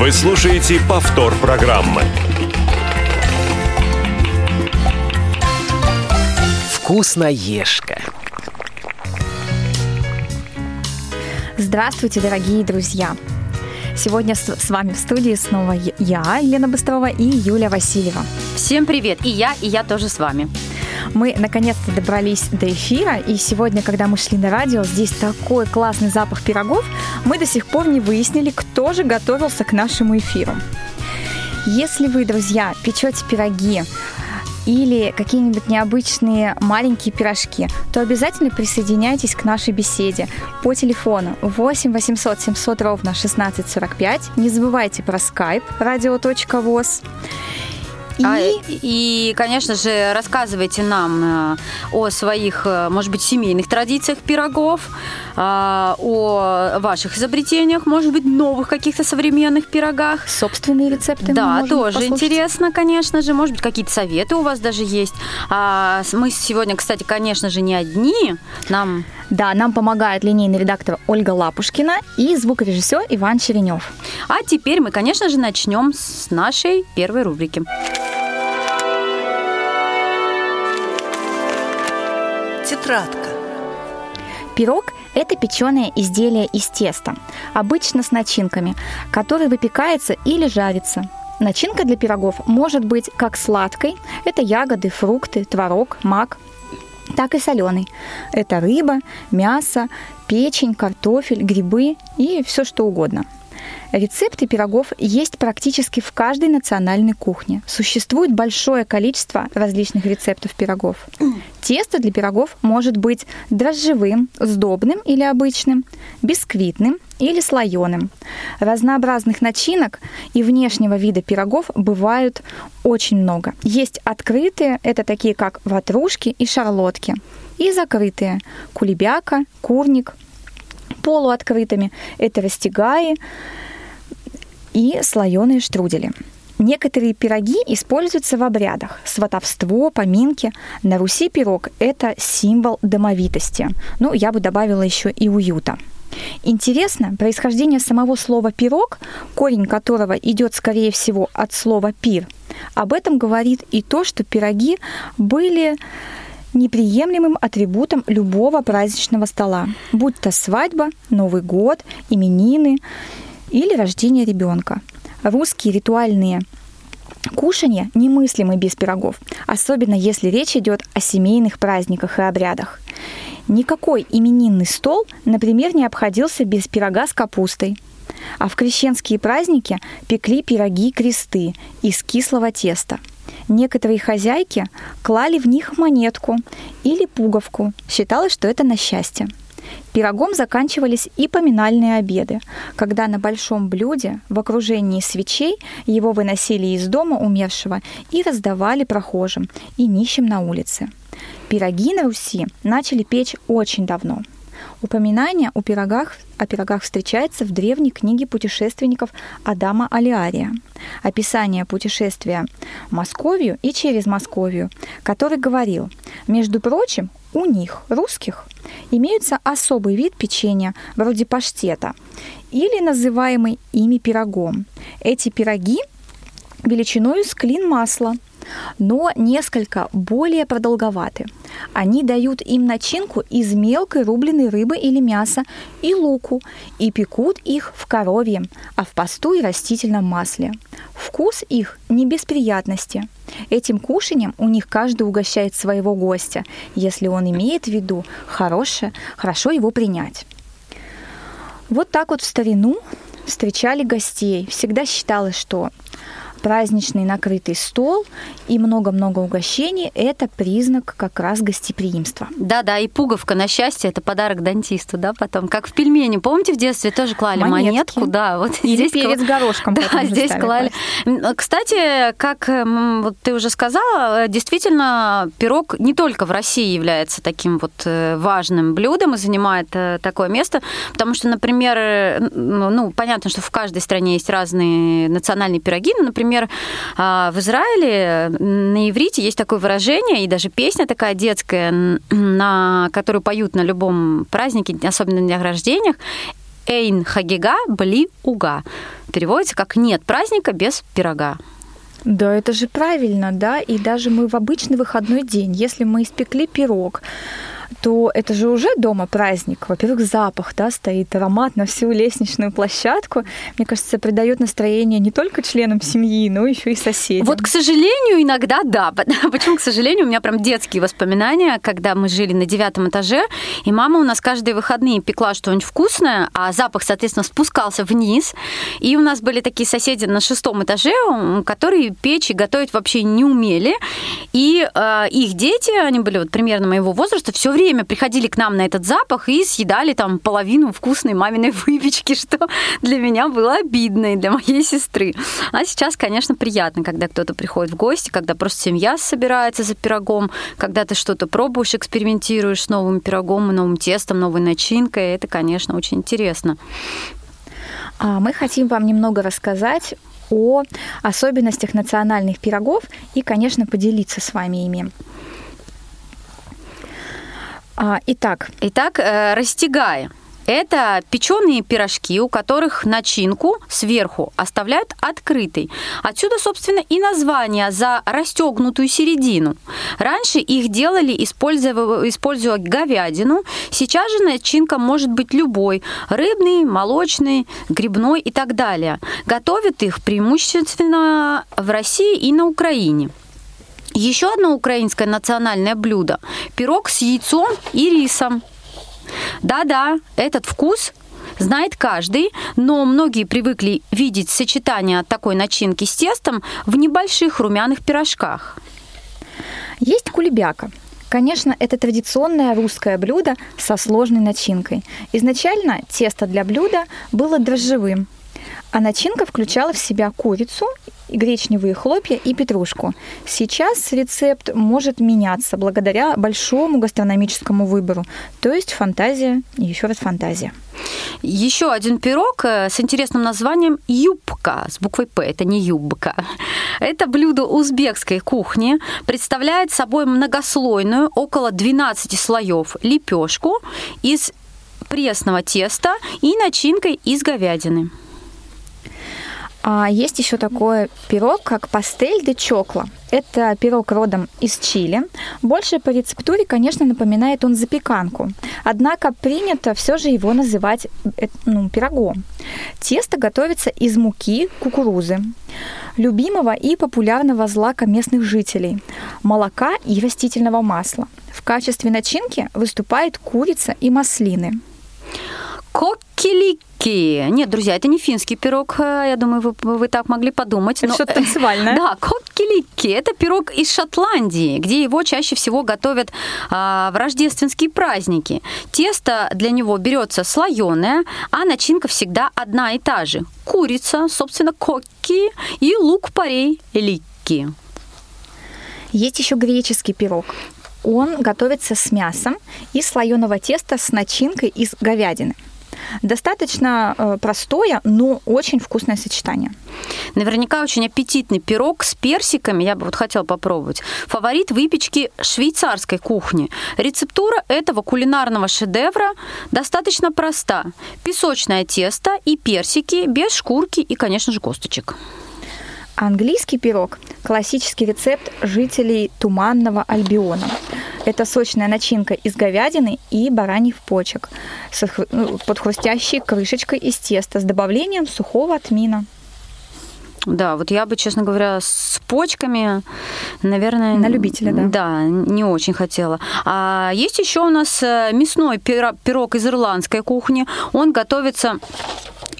Вы слушаете повтор программы. Вкусноежка. Здравствуйте, дорогие друзья! Сегодня с, с вами в студии снова я, Елена Быстрова, и Юлия Васильева. Всем привет! И я, и я тоже с вами. Мы наконец-то добрались до эфира, и сегодня, когда мы шли на радио, здесь такой классный запах пирогов, мы до сих пор не выяснили, кто же готовился к нашему эфиру. Если вы, друзья, печете пироги, или какие-нибудь необычные маленькие пирожки, то обязательно присоединяйтесь к нашей беседе по телефону 8 800 700 ровно 1645. Не забывайте про skype radio.voz. И... А, и, конечно же, рассказывайте нам э, о своих, э, может быть, семейных традициях пирогов, э, о ваших изобретениях, может быть, новых каких-то современных пирогах. Собственные рецепты. Да, тоже послушать. интересно, конечно же. Может быть, какие-то советы у вас даже есть. А мы сегодня, кстати, конечно же, не одни. Нам да, нам помогает линейный редактор Ольга Лапушкина и звукорежиссер Иван Черенев. А теперь мы, конечно же, начнем с нашей первой рубрики. Тетрадка. Пирог – это печеное изделие из теста, обычно с начинками, который выпекается или жарится. Начинка для пирогов может быть как сладкой – это ягоды, фрукты, творог, мак – так и соленый. Это рыба, мясо, печень, картофель, грибы и все что угодно. Рецепты пирогов есть практически в каждой национальной кухне. Существует большое количество различных рецептов пирогов. Тесто для пирогов может быть дрожжевым, сдобным или обычным, бисквитным или слоеным. Разнообразных начинок и внешнего вида пирогов бывают очень много. Есть открытые, это такие как ватрушки и шарлотки, и закрытые – кулебяка, курник. Полуоткрытыми – это растягаи и слоеные штрудели. Некоторые пироги используются в обрядах. Сватовство, поминки. На Руси пирог – это символ домовитости. Ну, я бы добавила еще и уюта. Интересно, происхождение самого слова «пирог», корень которого идет, скорее всего, от слова «пир», об этом говорит и то, что пироги были неприемлемым атрибутом любого праздничного стола, будь то свадьба, Новый год, именины или рождение ребенка русские ритуальные кушанья немыслимы без пирогов, особенно если речь идет о семейных праздниках и обрядах. Никакой именинный стол, например, не обходился без пирога с капустой. А в крещенские праздники пекли пироги-кресты из кислого теста. Некоторые хозяйки клали в них монетку или пуговку. Считалось, что это на счастье. Пирогом заканчивались и поминальные обеды, когда на большом блюде в окружении свечей его выносили из дома умершего и раздавали прохожим и нищим на улице. Пироги на Руси начали печь очень давно. Упоминание о пирогах, о пирогах встречается в древней книге путешественников Адама Алиария. Описание путешествия Московию и через Московию, который говорил, между прочим, у них, русских, имеются особый вид печенья, вроде паштета, или называемый ими пирогом. Эти пироги величиной с клин масла, но несколько более продолговаты. Они дают им начинку из мелкой рубленой рыбы или мяса и луку и пекут их в коровьем, а в посту и растительном масле. Вкус их не без приятности. Этим кушанием у них каждый угощает своего гостя, если он имеет в виду хорошее, хорошо его принять. Вот так вот в старину встречали гостей. Всегда считалось, что праздничный накрытый стол и много-много угощений – это признак как раз гостеприимства. Да-да, и пуговка на счастье – это подарок дантисту, да, потом. Как в пельмени, помните, в детстве тоже клали Монетки. монетку? Да, вот Или здесь перец кла... горошком. Да, здесь клали. Класть. Кстати, как вот ты уже сказала, действительно, пирог не только в России является таким вот э, важным блюдом и занимает э, такое место, потому что, например, э, ну, понятно, что в каждой стране есть разные национальные пироги, но, например, например, а, в Израиле на иврите есть такое выражение, и даже песня такая детская, на которую поют на любом празднике, особенно на днях рождениях, «эйн хагига бли уга». Переводится как «нет праздника без пирога». Да, это же правильно, да, и даже мы в обычный выходной день, если мы испекли пирог, то это же уже дома праздник. Во-первых, запах, да, стоит аромат на всю лестничную площадку. Мне кажется, придает настроение не только членам семьи, но еще и соседям. Вот, к сожалению, иногда да. Почему, к сожалению, у меня прям детские воспоминания, когда мы жили на девятом этаже, и мама у нас каждые выходные пекла что-нибудь вкусное, а запах, соответственно, спускался вниз. И у нас были такие соседи на шестом этаже, которые печь и готовить вообще не умели. И э, их дети, они были вот примерно моего возраста, все время время приходили к нам на этот запах и съедали там половину вкусной маминой выпечки, что для меня было обидно и для моей сестры. А сейчас, конечно, приятно, когда кто-то приходит в гости, когда просто семья собирается за пирогом, когда ты что-то пробуешь, экспериментируешь с новым пирогом, новым тестом, новой начинкой. Это, конечно, очень интересно. А мы хотим вам немного рассказать о особенностях национальных пирогов и, конечно, поделиться с вами ими. А, итак. Итак, э, растягая. Это печеные пирожки, у которых начинку сверху оставляют открытой. Отсюда, собственно, и название за расстегнутую середину. Раньше их делали, используя, используя говядину. Сейчас же начинка может быть любой. Рыбный, молочный, грибной и так далее. Готовят их преимущественно в России и на Украине. Еще одно украинское национальное блюдо – пирог с яйцом и рисом. Да-да, этот вкус знает каждый, но многие привыкли видеть сочетание такой начинки с тестом в небольших румяных пирожках. Есть кулебяка. Конечно, это традиционное русское блюдо со сложной начинкой. Изначально тесто для блюда было дрожжевым, а начинка включала в себя курицу гречневые хлопья и петрушку. Сейчас рецепт может меняться благодаря большому гастрономическому выбору. То есть фантазия и еще раз фантазия. Еще один пирог э, с интересным названием юбка с буквой П. Это не юбка. Это блюдо узбекской кухни. Представляет собой многослойную, около 12 слоев лепешку из пресного теста и начинкой из говядины. А есть еще такой пирог, как пастель де чокла. Это пирог родом из Чили. Больше по рецептуре, конечно, напоминает он запеканку. Однако принято все же его называть э, ну, пирогом. Тесто готовится из муки кукурузы, любимого и популярного злака местных жителей, молока и растительного масла. В качестве начинки выступает курица и маслины. Коккелики. Нет, друзья, это не финский пирог. Э, я думаю, вы, вы так могли подумать. Это что-то танцевальное. Да, коккелики. Это пирог из Шотландии, где его чаще всего готовят а, в рождественские праздники. Тесто для него берется слоеное, а начинка всегда одна и та же. Курица, собственно, кокки и лук-порей ликки. Есть еще греческий пирог. Он готовится с мясом и слоеного теста с начинкой из говядины. Достаточно э, простое, но очень вкусное сочетание. Наверняка очень аппетитный пирог с персиками, я бы вот хотела попробовать. Фаворит выпечки швейцарской кухни. Рецептура этого кулинарного шедевра достаточно проста. Песочное тесто и персики без шкурки и, конечно же, косточек. Английский пирог – классический рецепт жителей Туманного Альбиона. Это сочная начинка из говядины и бараньих почек ну, под хрустящей крышечкой из теста с добавлением сухого отмина. Да, вот я бы, честно говоря, с почками, наверное... На любителя, да? Да, не очень хотела. А есть еще у нас э, мясной пирог из ирландской кухни. Он готовится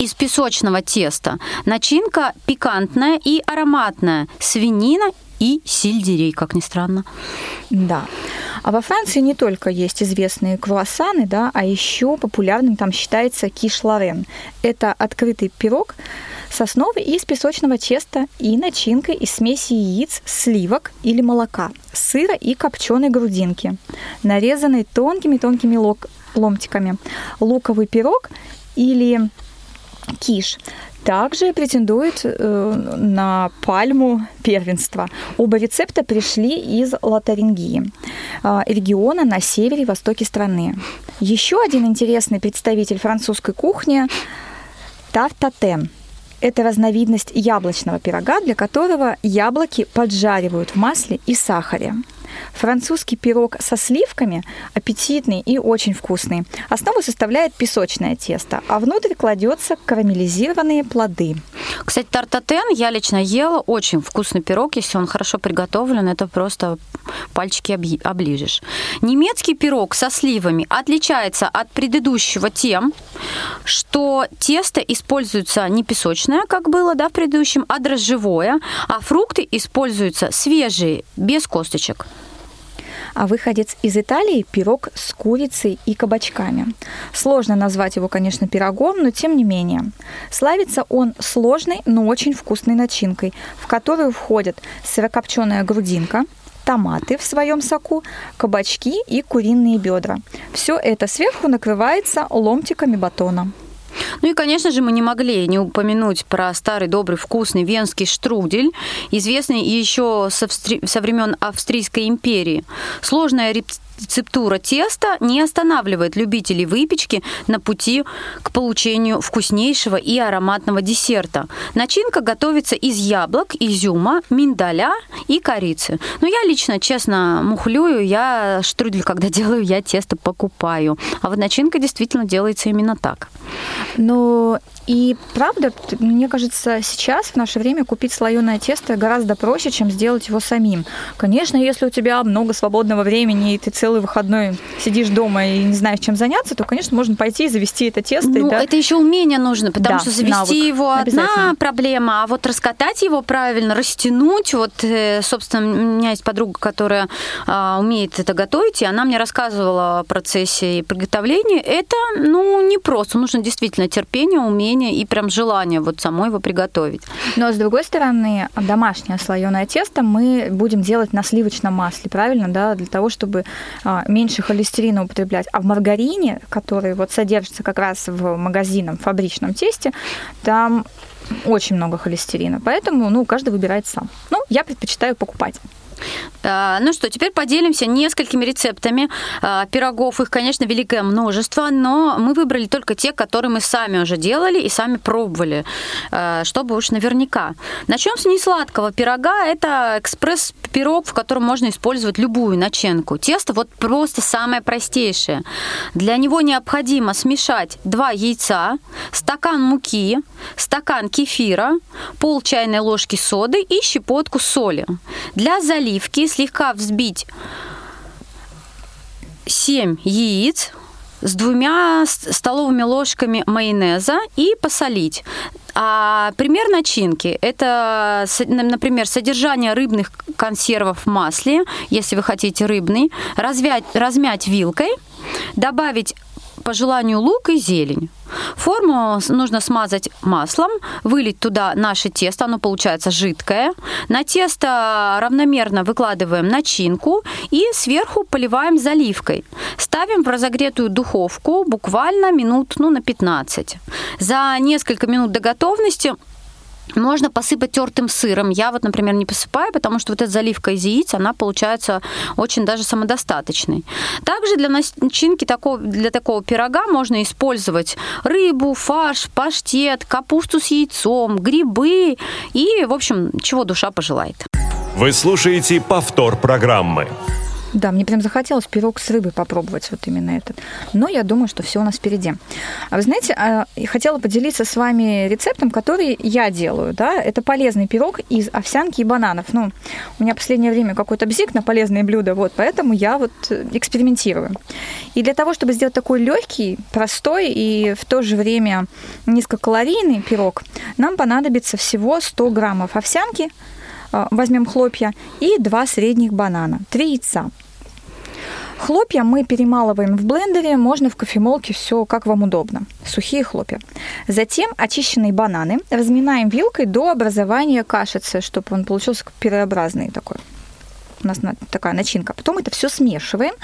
из песочного теста. Начинка пикантная и ароматная. Свинина и сельдерей, как ни странно. Да. А во Франции не только есть известные круассаны, да, а еще популярным там считается киш-лорен. Это открытый пирог с основой из песочного теста и начинкой из смеси яиц, сливок или молока, сыра и копченой грудинки, нарезанной тонкими-тонкими ломтиками. Луковый пирог или киш также претендует э, на пальму первенства. Оба рецепта пришли из Лотарингии, э, региона на севере и востоке страны. Еще один интересный представитель французской кухни – тафтатен. Это разновидность яблочного пирога, для которого яблоки поджаривают в масле и сахаре. Французский пирог со сливками аппетитный и очень вкусный. Основу составляет песочное тесто, а внутрь кладется карамелизированные плоды. Кстати, тартатен я лично ела. Очень вкусный пирог, если он хорошо приготовлен. Это просто пальчики оближешь. Немецкий пирог со сливами отличается от предыдущего тем, что тесто используется не песочное, как было да, в предыдущем, а дрожжевое, а фрукты используются свежие, без косточек а выходец из Италии – пирог с курицей и кабачками. Сложно назвать его, конечно, пирогом, но тем не менее. Славится он сложной, но очень вкусной начинкой, в которую входят сырокопченая грудинка, томаты в своем соку, кабачки и куриные бедра. Все это сверху накрывается ломтиками батона. Ну и, конечно же, мы не могли не упомянуть про старый добрый вкусный венский штрудель, известный еще со, со времен Австрийской империи. Сложная рецептура теста не останавливает любителей выпечки на пути к получению вкуснейшего и ароматного десерта. Начинка готовится из яблок, изюма, миндаля и корицы. Но я лично, честно, мухлюю, я штрудель, когда делаю, я тесто покупаю. А вот начинка действительно делается именно так. Но и правда, мне кажется, сейчас в наше время купить слоеное тесто гораздо проще, чем сделать его самим. Конечно, если у тебя много свободного времени, и ты целый выходной сидишь дома и не знаешь, чем заняться, то, конечно, можно пойти и завести это тесто. Ну, и, да... это еще умение нужно, потому да, что завести навык. его одна проблема, а вот раскатать его правильно, растянуть. Вот, э, собственно, у меня есть подруга, которая а, умеет это готовить, и она мне рассказывала о процессе приготовления. Это, ну, не просто. Нужно действительно терпение, умение умение и прям желание вот самой его приготовить. Но с другой стороны, домашнее слоеное тесто мы будем делать на сливочном масле, правильно, да, для того, чтобы а, меньше холестерина употреблять. А в маргарине, который вот содержится как раз в магазинном фабричном тесте, там очень много холестерина. Поэтому, ну, каждый выбирает сам. Ну, я предпочитаю покупать. А, ну что, теперь поделимся несколькими рецептами а, пирогов. Их, конечно, великое множество, но мы выбрали только те, которые мы сами уже делали и сами пробовали, а, чтобы уж наверняка. Начнем с несладкого пирога. Это экспресс-пирог, в котором можно использовать любую начинку. Тесто вот просто самое простейшее. Для него необходимо смешать два яйца, стакан муки, стакан кефира, пол чайной ложки соды и щепотку соли. Для заливки оливки, слегка взбить 7 яиц с двумя столовыми ложками майонеза и посолить. А пример начинки – это, например, содержание рыбных консервов в масле, если вы хотите рыбный, развять, размять вилкой, добавить по желанию лук и зелень. Форму нужно смазать маслом, вылить туда наше тесто, оно получается жидкое. На тесто равномерно выкладываем начинку и сверху поливаем заливкой. Ставим в разогретую духовку буквально минут ну, на 15. За несколько минут до готовности можно посыпать тертым сыром. Я вот, например, не посыпаю, потому что вот эта заливка из яиц, она получается очень даже самодостаточной. Также для начинки такого, для такого пирога можно использовать рыбу, фарш, паштет, капусту с яйцом, грибы и, в общем, чего душа пожелает. Вы слушаете повтор программы. Да, мне прям захотелось пирог с рыбой попробовать, вот именно этот. Но я думаю, что все у нас впереди. А вы знаете, а, хотела поделиться с вами рецептом, который я делаю. Да? Это полезный пирог из овсянки и бананов. Ну, у меня последнее время какой-то бзик на полезные блюда, вот, поэтому я вот экспериментирую. И для того, чтобы сделать такой легкий, простой и в то же время низкокалорийный пирог, нам понадобится всего 100 граммов овсянки, возьмем хлопья, и два средних банана, три яйца. Хлопья мы перемалываем в блендере, можно в кофемолке, все как вам удобно. Сухие хлопья. Затем очищенные бананы разминаем вилкой до образования кашицы, чтобы он получился пирообразный такой. У нас такая начинка. Потом это все смешиваем,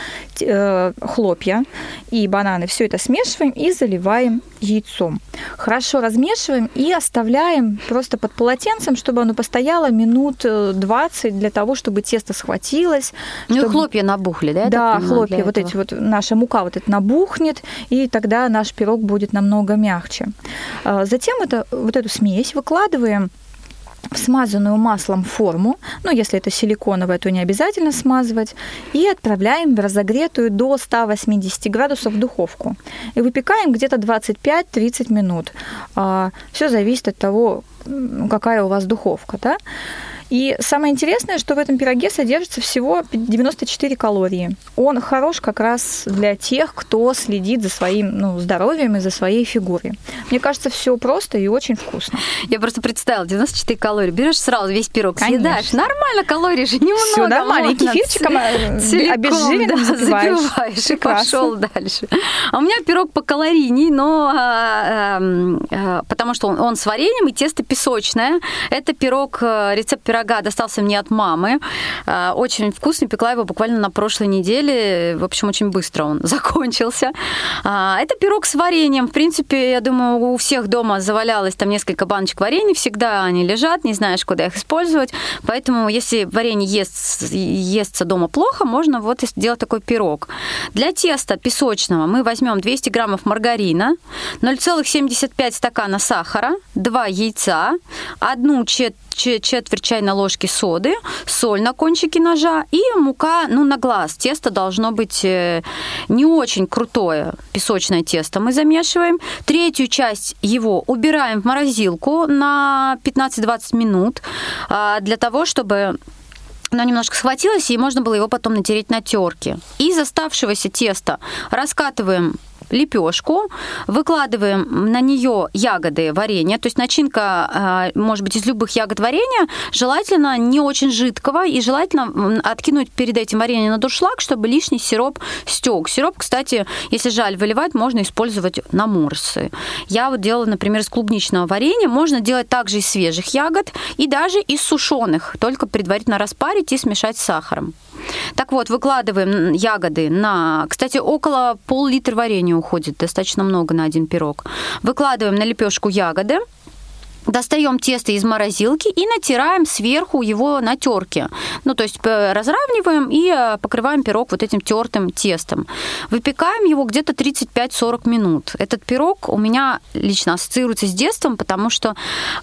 э, хлопья и бананы, все это смешиваем и заливаем яйцом. Хорошо размешиваем и оставляем просто под полотенцем, чтобы оно постояло минут 20 э, для того, чтобы тесто схватилось. Ну чтобы... и хлопья набухли, да? Да, хлопья, вот этого. эти вот, наша мука вот это набухнет, и тогда наш пирог будет намного мягче. А, затем это, вот эту смесь выкладываем смазанную маслом форму, ну, если это силиконовая, то не обязательно смазывать, и отправляем в разогретую до 180 градусов духовку. И выпекаем где-то 25-30 минут. А, Все зависит от того, какая у вас духовка, да. И самое интересное, что в этом пироге содержится всего 94 калории. Он хорош как раз для тех, кто следит за своим ну, здоровьем и за своей фигурой. Мне кажется, все просто и очень вкусно. Я просто представила, 94 калории. Берешь сразу весь пирог, Конечно. съедаешь. Нормально, калорий же немного. Все нормально. И кефирчиком э, целиком, обезжиренным да, забиваешь и пошел дальше. А у меня пирог по калорийней, но а, а, а, потому что он, он с вареньем и тесто песочное. Это пирог, э, рецепт пирога пирога достался мне от мамы. А, очень вкусный, пекла его буквально на прошлой неделе. В общем, очень быстро он закончился. А, это пирог с вареньем. В принципе, я думаю, у всех дома завалялось там несколько баночек варенья. Всегда они лежат, не знаешь, куда их использовать. Поэтому, если варенье ест, естся дома плохо, можно вот сделать такой пирог. Для теста песочного мы возьмем 200 граммов маргарина, 0,75 стакана сахара, 2 яйца, одну четверть четверть чайной ложки соды, соль на кончике ножа и мука, ну, на глаз. Тесто должно быть э, не очень крутое, песочное тесто мы замешиваем. Третью часть его убираем в морозилку на 15-20 минут а, для того, чтобы оно немножко схватилось, и можно было его потом натереть на терке. Из оставшегося теста раскатываем лепешку, выкладываем на нее ягоды варенья, то есть начинка а, может быть из любых ягод варенья, желательно не очень жидкого и желательно откинуть перед этим варенье на дуршлаг, чтобы лишний сироп стек. Сироп, кстати, если жаль выливать, можно использовать на морсы. Я вот делала, например, из клубничного варенья, можно делать также из свежих ягод и даже из сушеных, только предварительно распарить и смешать с сахаром. Так вот, выкладываем ягоды на, кстати, около пол-литра варенья уходит, достаточно много на один пирог. Выкладываем на лепешку ягоды, Достаем тесто из морозилки и натираем сверху его на терке. Ну, то есть э, разравниваем и э, покрываем пирог вот этим тертым тестом. Выпекаем его где-то 35-40 минут. Этот пирог у меня лично ассоциируется с детством, потому что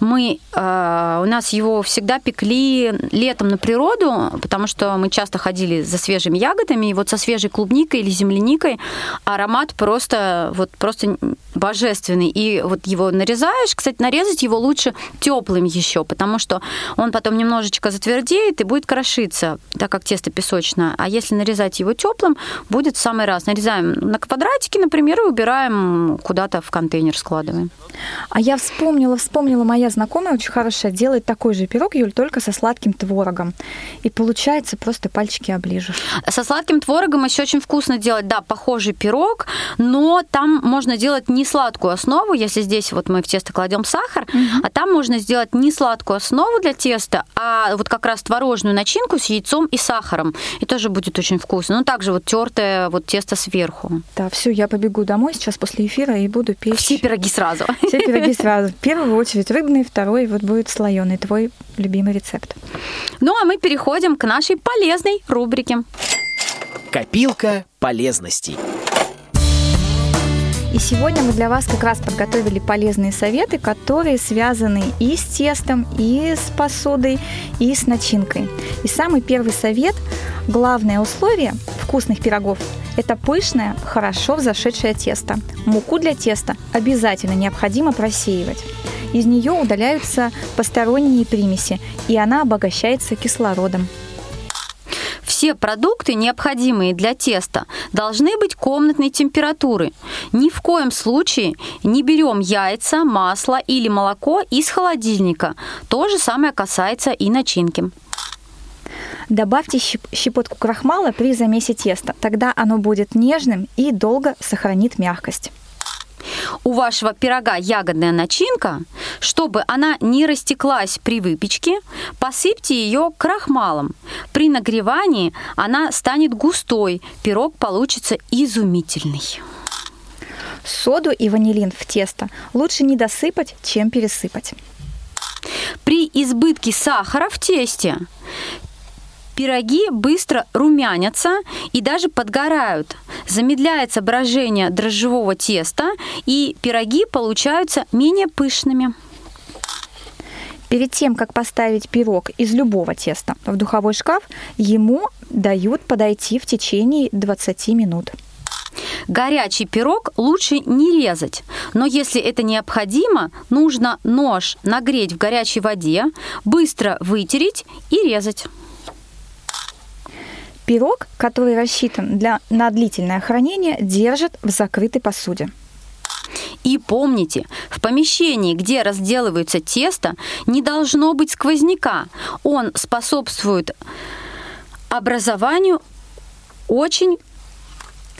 мы, э, у нас его всегда пекли летом на природу, потому что мы часто ходили за свежими ягодами, и вот со свежей клубникой или земляникой аромат просто, вот просто божественный. И вот его нарезаешь, кстати, нарезать его лучше лучше теплым еще, потому что он потом немножечко затвердеет и будет крошиться, так как тесто песочное. А если нарезать его теплым, будет в самый раз. Нарезаем на квадратики, например, и убираем куда-то в контейнер складываем. А я вспомнила, вспомнила, моя знакомая очень хорошая делает такой же пирог, Юль, только со сладким творогом. И получается просто пальчики оближешь. Со сладким творогом еще очень вкусно делать, да, похожий пирог, но там можно делать не сладкую основу, если здесь вот мы в тесто кладем сахар, угу. А там можно сделать не сладкую основу для теста, а вот как раз творожную начинку с яйцом и сахаром. И тоже будет очень вкусно. Ну, также вот тертое вот тесто сверху. Да, все, я побегу домой сейчас после эфира и буду печь. Все пироги сразу. Все пироги сразу. В первую очередь рыбный, второй вот будет слоеный, твой любимый рецепт. Ну, а мы переходим к нашей полезной рубрике. Копилка полезностей. И сегодня мы для вас как раз подготовили полезные советы, которые связаны и с тестом, и с посудой, и с начинкой. И самый первый совет, главное условие вкусных пирогов – это пышное, хорошо взошедшее тесто. Муку для теста обязательно необходимо просеивать. Из нее удаляются посторонние примеси, и она обогащается кислородом. Все продукты, необходимые для теста, должны быть комнатной температуры. Ни в коем случае не берем яйца, масло или молоко из холодильника. То же самое касается и начинки. Добавьте щепотку крахмала при замесе теста. Тогда оно будет нежным и долго сохранит мягкость. У вашего пирога ягодная начинка, чтобы она не растеклась при выпечке, посыпьте ее крахмалом. При нагревании она станет густой, пирог получится изумительный. Соду и ванилин в тесто лучше не досыпать, чем пересыпать. При избытке сахара в тесте пироги быстро румянятся и даже подгорают. Замедляется брожение дрожжевого теста, и пироги получаются менее пышными. Перед тем, как поставить пирог из любого теста в духовой шкаф, ему дают подойти в течение 20 минут. Горячий пирог лучше не резать, но если это необходимо, нужно нож нагреть в горячей воде, быстро вытереть и резать. Пирог, который рассчитан для, на длительное хранение, держат в закрытой посуде. И помните, в помещении, где разделывается тесто, не должно быть сквозняка. Он способствует образованию очень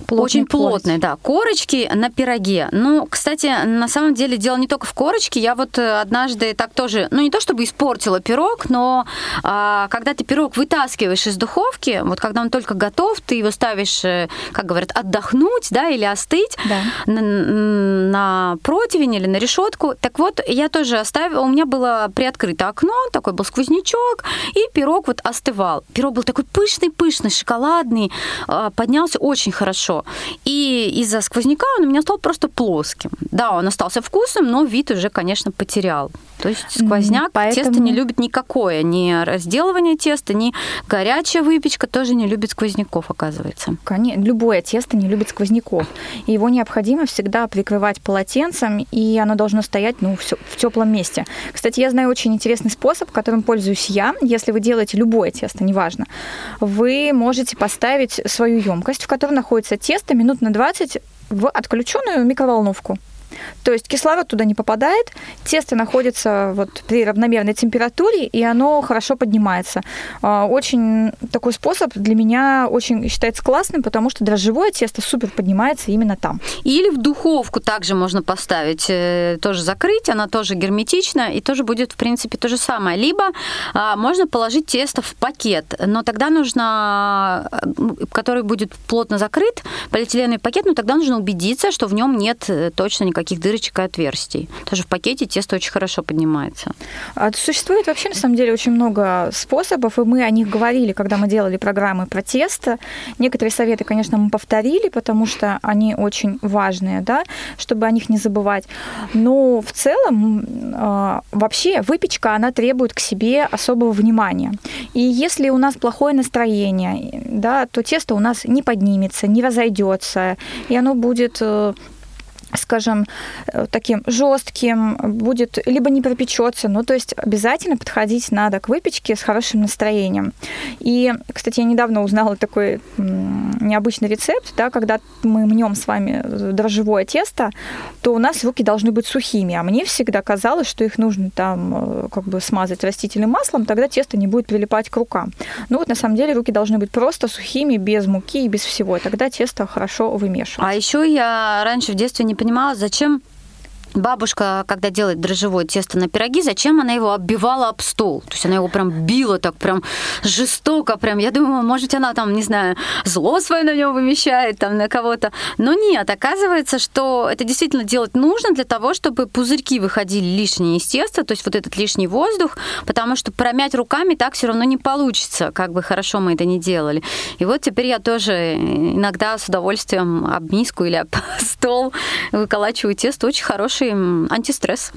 Плотный, Очень плотные, да. Корочки на пироге. Ну, кстати, на самом деле дело не только в корочке. Я вот э, однажды так тоже, ну не то чтобы испортила пирог, но а, когда ты пирог вытаскиваешь из духовки, вот когда он только готов, ты его ставишь, э, как говорят, отдохнуть, да, или остыть да. на, на противень или на решетку. Так вот, я тоже оставила, у меня было приоткрыто окно, такой был сквознячок, и пирог вот остывал. Пирог был такой пышный-пышный, шоколадный, а, поднялся очень хорошо хорошо. И из-за сквозняка он у меня стал просто плоским. Да, он остался вкусным, но вид уже, конечно, потерял. То есть сквозняк Поэтому... тесто не любит никакое, ни разделывание теста, ни горячая выпечка тоже не любит сквозняков, оказывается. Конечно, любое тесто не любит сквозняков. И его необходимо всегда прикрывать полотенцем, и оно должно стоять ну, в теплом месте. Кстати, я знаю очень интересный способ, которым пользуюсь я. Если вы делаете любое тесто, неважно, вы можете поставить свою емкость, в которой находится тесто, минут на 20 в отключенную микроволновку. То есть кислород туда не попадает, тесто находится вот при равномерной температуре, и оно хорошо поднимается. А, очень такой способ для меня очень считается классным, потому что дрожжевое тесто супер поднимается именно там. Или в духовку также можно поставить, э, тоже закрыть, она тоже герметична, и тоже будет, в принципе, то же самое. Либо а, можно положить тесто в пакет, но тогда нужно, э, который будет плотно закрыт, полиэтиленовый пакет, но тогда нужно убедиться, что в нем нет э, точно никаких никаких дырочек и отверстий. Тоже в пакете тесто очень хорошо поднимается. А существует вообще, на самом деле, очень много способов, и мы о них говорили, когда мы делали программы про тесто. Некоторые советы, конечно, мы повторили, потому что они очень важные, да, чтобы о них не забывать. Но в целом а, вообще выпечка, она требует к себе особого внимания. И если у нас плохое настроение, да, то тесто у нас не поднимется, не разойдется, и оно будет э, скажем, э, таким жестким, будет либо не пропечется, ну, то есть обязательно подходить надо к выпечке с хорошим настроением. И, кстати, я недавно узнала такой необычный рецепт, да, когда мы мнем с вами дрожжевое тесто, то у нас руки должны быть сухими, а мне всегда казалось, что их нужно там э, как бы смазать растительным маслом, тогда тесто не будет прилипать к рукам. Ну вот на самом деле руки должны быть просто сухими, без муки и без всего, тогда тесто хорошо вымешивается. А еще я раньше в детстве не понимала, зачем бабушка, когда делает дрожжевое тесто на пироги, зачем она его оббивала об стол? То есть она его прям била так прям жестоко, прям, я думаю, может, она там, не знаю, зло свое на него вымещает, там, на кого-то. Но нет, оказывается, что это действительно делать нужно для того, чтобы пузырьки выходили лишние из теста, то есть вот этот лишний воздух, потому что промять руками так все равно не получится, как бы хорошо мы это не делали. И вот теперь я тоже иногда с удовольствием об миску или об стол выколачиваю тесто. Очень хороший хороший антистресс.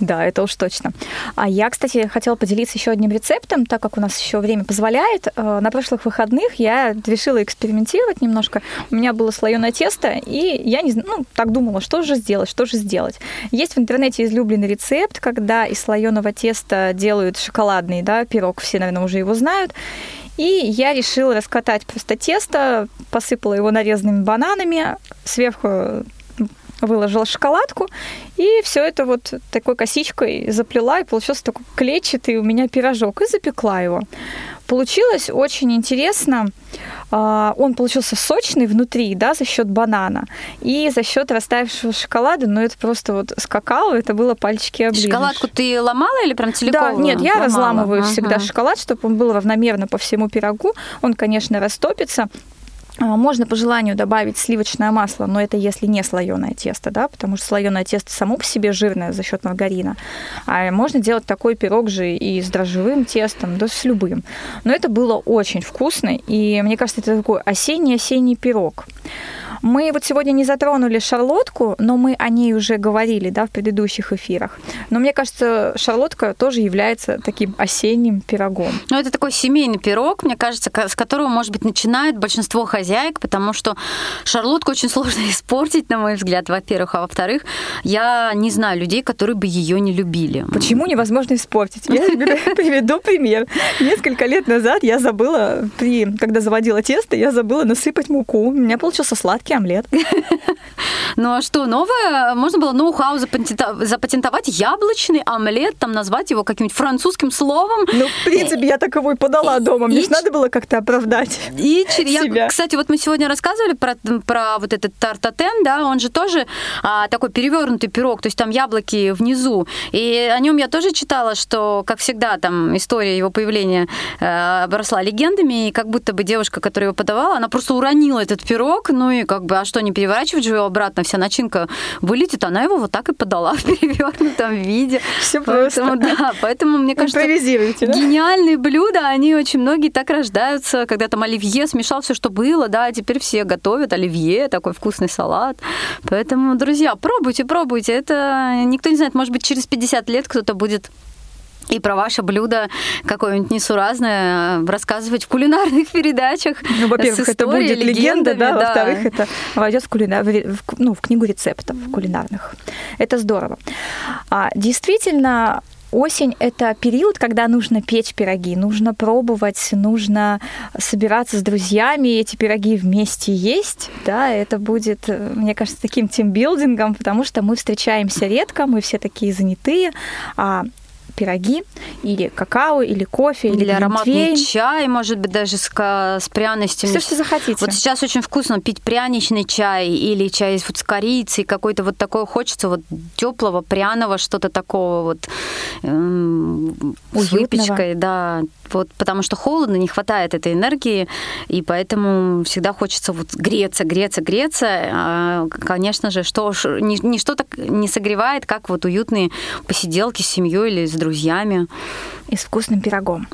Да, это уж точно. А я, кстати, хотела поделиться еще одним рецептом, так как у нас еще время позволяет. Э, на прошлых выходных я решила экспериментировать немножко. У меня было слоеное тесто, и я не, ну, так думала, что же сделать, что же сделать. Есть в интернете излюбленный рецепт, когда из слоеного теста делают шоколадный да, пирог, все, наверное, уже его знают. И я решила раскатать просто тесто, посыпала его нарезанными бананами, сверху выложила шоколадку, и все это вот такой косичкой заплела, и получился такой клетчатый у меня пирожок, и запекла его. Получилось очень интересно. а, он получился сочный внутри, да, за счет банана и за счет растаявшего шоколада, но это просто вот с какао, это было пальчики оближешь. Шоколадку ты ломала или прям целиком? Да, нет, я ломала? разламываю Ага. всегда шоколад, чтобы он был равномерно по всему пирогу. Он, конечно, растопится. А, Можно по желанию добавить сливочное масло, но это если не слоеное тесто, да, потому что слоеное тесто само по себе жирное за счет маргарина. А можно делать такой пирог же и с дрожжевым тестом, да с любым. Но это было очень вкусно, и мне кажется, это такой осенний-осенний пирог. Мы вот сегодня не затронули шарлотку, но мы о ней уже говорили да, в предыдущих эфирах. Но мне кажется, шарлотка тоже является таким осенним пирогом. Ну, это такой семейный пирог, мне кажется, с которого, может быть, начинает большинство хозяек, потому что шарлотку очень сложно испортить, на мой взгляд, во-первых. А во-вторых, я не знаю людей, которые бы ее не любили. Почему невозможно испортить? Я приведу пример. Несколько лет назад я забыла, при, когда заводила тесто, я забыла насыпать муку. У меня получился сладкий омлет. Ну а что, новое? Можно было ноу-хау запатентовать яблочный омлет, там назвать его каким-нибудь французским словом. Ну, в принципе, я так его и подала дома. Мне же надо было как-то оправдать. И я, кстати, вот мы сегодня рассказывали про, про вот этот тартатен, да, он же тоже а, такой перевернутый пирог, то есть там яблоки внизу. И о нем я тоже читала, что, как всегда, там история его появления э, легендами, и как будто бы девушка, которая его подавала, она просто уронила этот пирог, ну и как бы, а что, не переворачивать же его обратно, вся начинка вылетит, она его вот так и подала в перевернутом виде. Все Поэтому, просто. да, поэтому, мне кажется, да? Гениальные блюда, они очень многие так рождаются, когда там оливье смешал все, что было, да, а теперь все готовят оливье, такой вкусный салат. Поэтому, друзья, пробуйте, пробуйте. Это никто не знает, может быть, через 50 лет кто-то будет и про ваше блюдо какое-нибудь несуразное э, рассказывать в кулинарных передачах. Ну, во-первых, это будет легенда, да, легендами, во-вторых, это войдет в, кулина- в ну, в книгу рецептов кулинарных. Это здорово. А, действительно, Осень – это период, когда нужно печь пироги, нужно пробовать, нужно собираться с друзьями, эти пироги вместе есть. Да, это будет, э, мне кажется, таким тимбилдингом, потому что мы встречаемся редко, мы все такие занятые, а пироги или какао, или кофе, или, Или ароматный глинтвейн. чай, может быть, даже с, с пряностями. Все, что захотите. Вот сейчас очень вкусно пить пряничный чай или чай вот с корицей, какой-то вот такой хочется вот теплого, пряного, что-то такого вот эм, с выпечкой, да. Вот, потому что холодно, не хватает этой энергии, и поэтому всегда хочется вот греться, греться, греться. А, конечно же, что ни- ничто так не согревает, как вот уютные посиделки с семьей или с друзьями. И с вкусным пирогом.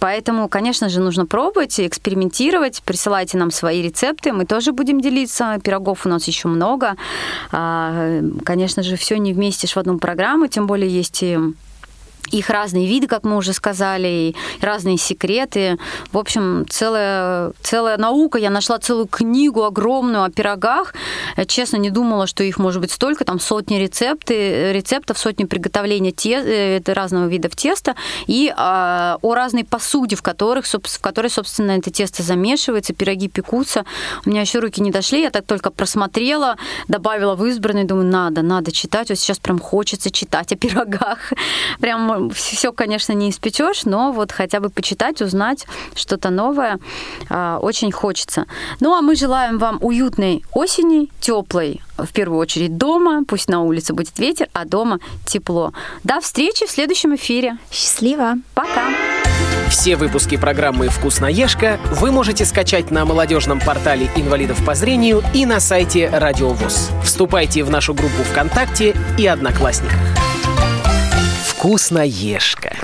Поэтому, конечно же, нужно пробовать экспериментировать. Присылайте нам свои рецепты, мы тоже будем делиться. Пирогов у нас еще много. А, Конечно же, все не вместишь в одну программу, тем более есть и их разные виды, как мы уже сказали, и разные секреты. В общем, целая, целая наука. Я нашла целую книгу огромную о пирогах. Я, честно, не думала, что их может быть столько. Там сотни рецепты, рецептов, сотни приготовления те, э, разного видов теста и а, о разной посуде, в, которых, в которой, собственно, это тесто замешивается, пироги пекутся. У меня еще руки не дошли, я так только просмотрела, добавила в избранный, думаю, надо, надо читать. Вот сейчас прям хочется читать о пирогах. Прям все, конечно, не испечешь, но вот хотя бы почитать, узнать что-то новое а, очень хочется. Ну а мы желаем вам уютной осени, теплой, в первую очередь дома, пусть на улице будет ветер, а дома тепло. До встречи в следующем эфире. Счастливо! Пока! Все выпуски программы «Вкусноежка» вы можете скачать на молодежном портале инвалидов по зрению и на сайте Радио ВОЗ. Вступайте в нашу группу ВКонтакте и Одноклассниках. «Вкусноежка».